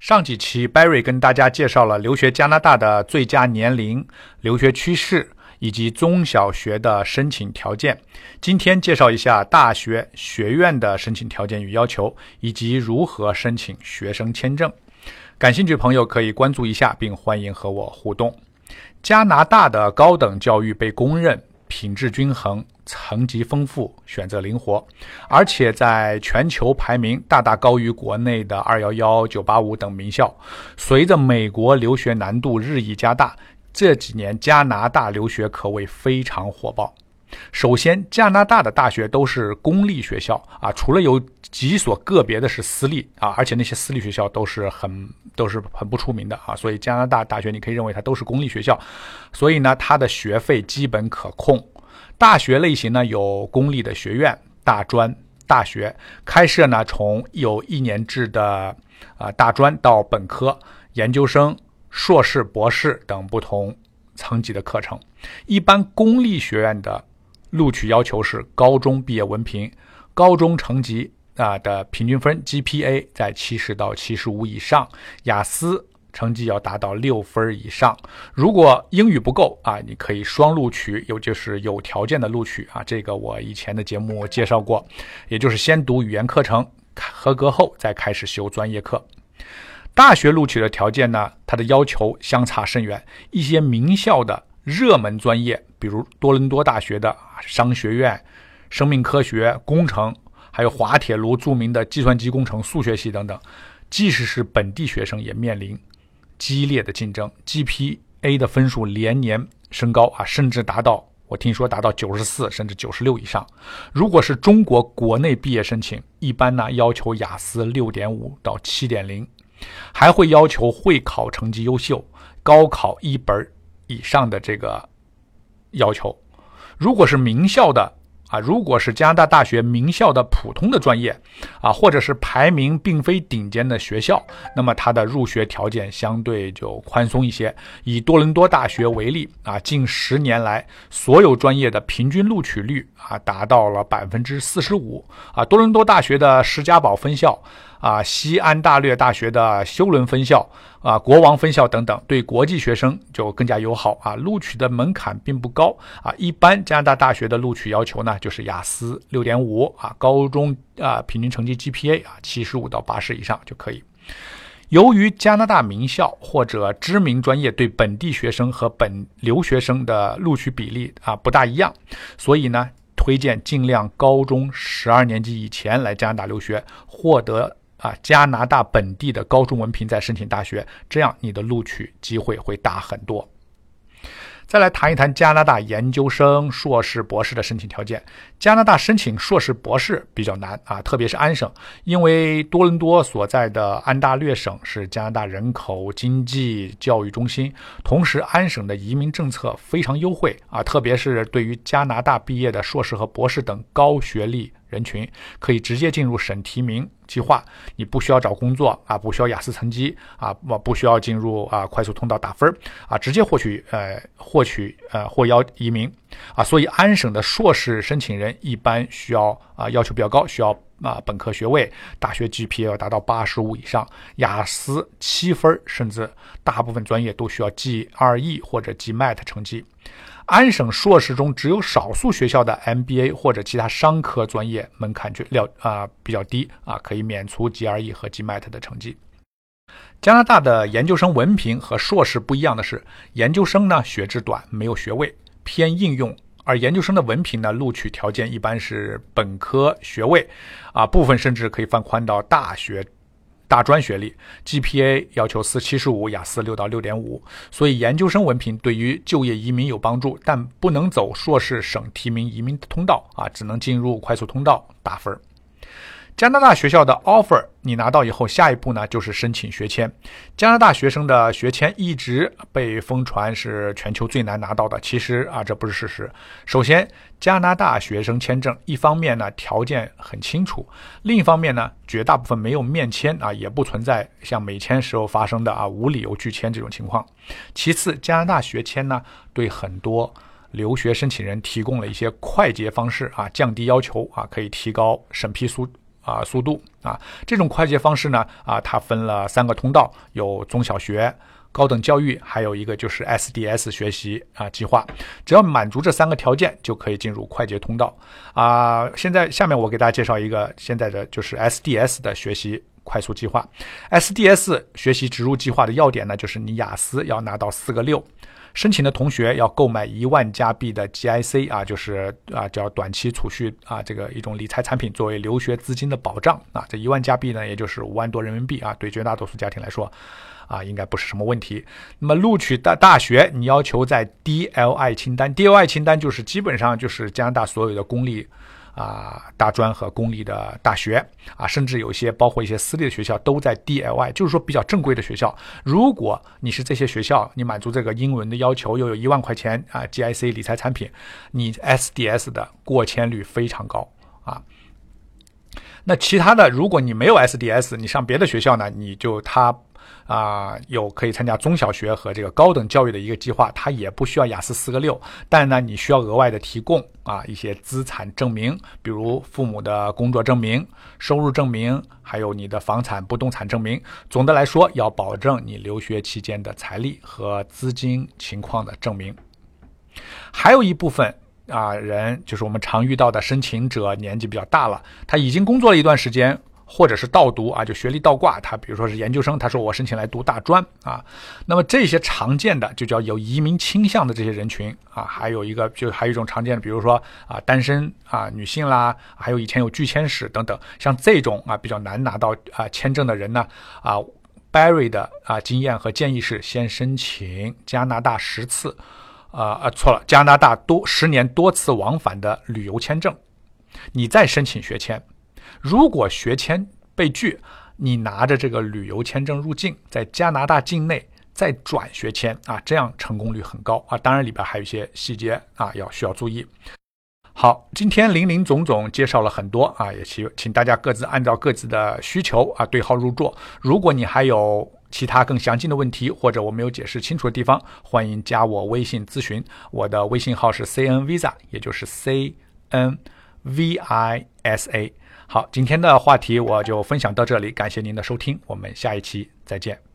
上几期，Barry 跟大家介绍了留学加拿大的最佳年龄、留学趋势以及中小学的申请条件。今天介绍一下大学学院的申请条件与要求，以及如何申请学生签证。感兴趣朋友可以关注一下，并欢迎和我互动。加拿大的高等教育被公认。品质均衡，层级丰富，选择灵活，而且在全球排名大大高于国内的二幺幺、九八五等名校。随着美国留学难度日益加大，这几年加拿大留学可谓非常火爆。首先，加拿大的大学都是公立学校啊，除了有几所个别的是私立啊，而且那些私立学校都是很都是很不出名的啊，所以加拿大大学你可以认为它都是公立学校，所以呢，它的学费基本可控。大学类型呢有公立的学院、大专、大学，开设呢从有一年制的啊大专到本科、研究生、硕士、博士等不同层级的课程。一般公立学院的录取要求是高中毕业文凭、高中成绩啊的平均分 GPA 在七十到七十五以上，雅思。成绩要达到六分以上，如果英语不够啊，你可以双录取，有就是有条件的录取啊。这个我以前的节目介绍过，也就是先读语言课程，合格后再开始修专业课。大学录取的条件呢，它的要求相差甚远。一些名校的热门专业，比如多伦多大学的商学院、生命科学、工程，还有滑铁卢著名的计算机工程、数学系等等，即使是本地学生也面临。激烈的竞争，GPA 的分数连年升高啊，甚至达到我听说达到九十四甚至九十六以上。如果是中国国内毕业申请，一般呢要求雅思六点五到七点零，还会要求会考成绩优秀、高考一本以上的这个要求。如果是名校的。啊，如果是加拿大大学名校的普通的专业，啊，或者是排名并非顶尖的学校，那么它的入学条件相对就宽松一些。以多伦多大学为例，啊，近十年来所有专业的平均录取率啊达到了百分之四十五。啊，多伦多大学的石家堡分校。啊，西安大略大学的修伦分校啊，国王分校等等，对国际学生就更加友好啊。录取的门槛并不高啊，一般加拿大大学的录取要求呢，就是雅思六点五啊，高中啊平均成绩 GPA 啊七十五到八十以上就可以。由于加拿大名校或者知名专业对本地学生和本留学生的录取比例啊不大一样，所以呢，推荐尽量高中十二年级以前来加拿大留学，获得。啊，加拿大本地的高中文凭再申请大学，这样你的录取机会会大很多。再来谈一谈加拿大研究生、硕士、博士的申请条件。加拿大申请硕士、博士比较难啊，特别是安省，因为多伦多所在的安大略省是加拿大人口、经济、教育中心，同时安省的移民政策非常优惠啊，特别是对于加拿大毕业的硕士和博士等高学历。人群可以直接进入省提名计划，你不需要找工作啊，不需要雅思成绩啊，不不需要进入啊快速通道打分啊，直接获取呃获取呃获邀移民。啊，所以安省的硕士申请人一般需要啊要求比较高，需要啊本科学位，大学 GPA 要达到八十五以上，雅思七分，甚至大部分专业都需要 GRE 或者 GMAT 成绩。安省硕士中只有少数学校的 MBA 或者其他商科专业门槛就料啊比较低啊，可以免除 GRE 和 GMAT 的成绩。加拿大的研究生文凭和硕士不一样的是，研究生呢学制短，没有学位，偏应用；而研究生的文凭呢，录取条件一般是本科学位，啊，部分甚至可以放宽到大学。大专学历，GPA 要求四七十五，雅思六到六点五，所以研究生文凭对于就业移民有帮助，但不能走硕士省提名移民的通道啊，只能进入快速通道打分。加拿大学校的 offer 你拿到以后，下一步呢就是申请学签。加拿大学生的学签一直被疯传是全球最难拿到的，其实啊这不是事实。首先，加拿大学生签证一方面呢条件很清楚，另一方面呢绝大部分没有面签啊，也不存在像美签时候发生的啊无理由拒签这种情况。其次，加拿大学签呢对很多留学申请人提供了一些快捷方式啊，降低要求啊，可以提高审批速。啊速度啊。这种快捷方式呢啊，它分了三个通道，有中小学。高等教育还有一个就是 SDS 学习啊计划，只要满足这三个条件，就可以进入快捷通道啊。现在下面我给大家介绍一个现在的就是 SDS 的学习快速计划。SDS 学习植入计划的要点呢，就是你雅思要拿到四个六，申请的同学要购买一万加币的 GIC 啊，就是啊叫短期储蓄啊这个一种理财产品作为留学资金的保障啊。这一万加币呢，也就是五万多人民币啊，对绝大多数家庭来说。啊，应该不是什么问题。那么录取的大学，你要求在 DLI 清单，DLI 清单就是基本上就是加拿大所有的公立啊大专和公立的大学啊，甚至有一些包括一些私立的学校都在 DLI，就是说比较正规的学校。如果你是这些学校，你满足这个英文的要求，又有一万块钱啊 GIC 理财产品，你 SDS 的过签率非常高啊。那其他的，如果你没有 SDS，你上别的学校呢，你就他。啊，有可以参加中小学和这个高等教育的一个计划，它也不需要雅思四个六，但呢，你需要额外的提供啊一些资产证明，比如父母的工作证明、收入证明，还有你的房产不动产证明。总的来说，要保证你留学期间的财力和资金情况的证明。还有一部分啊人，就是我们常遇到的申请者，年纪比较大了，他已经工作了一段时间。或者是倒读啊，就学历倒挂，他比如说是研究生，他说我申请来读大专啊，那么这些常见的就叫有移民倾向的这些人群啊，还有一个就还有一种常见的，比如说啊单身啊女性啦，还有以前有拒签史等等，像这种啊比较难拿到啊签证的人呢啊，Barry 的啊经验和建议是先申请加拿大十次，啊啊错了，加拿大多十年多次往返的旅游签证，你再申请学签。如果学签被拒，你拿着这个旅游签证入境，在加拿大境内再转学签啊，这样成功率很高啊。当然里边还有一些细节啊，要需要注意。好，今天林林总总介绍了很多啊，也请请大家各自按照各自的需求啊对号入座。如果你还有其他更详尽的问题，或者我没有解释清楚的地方，欢迎加我微信咨询。我的微信号是 C N Visa，也就是 C N V I S A。好，今天的话题我就分享到这里，感谢您的收听，我们下一期再见。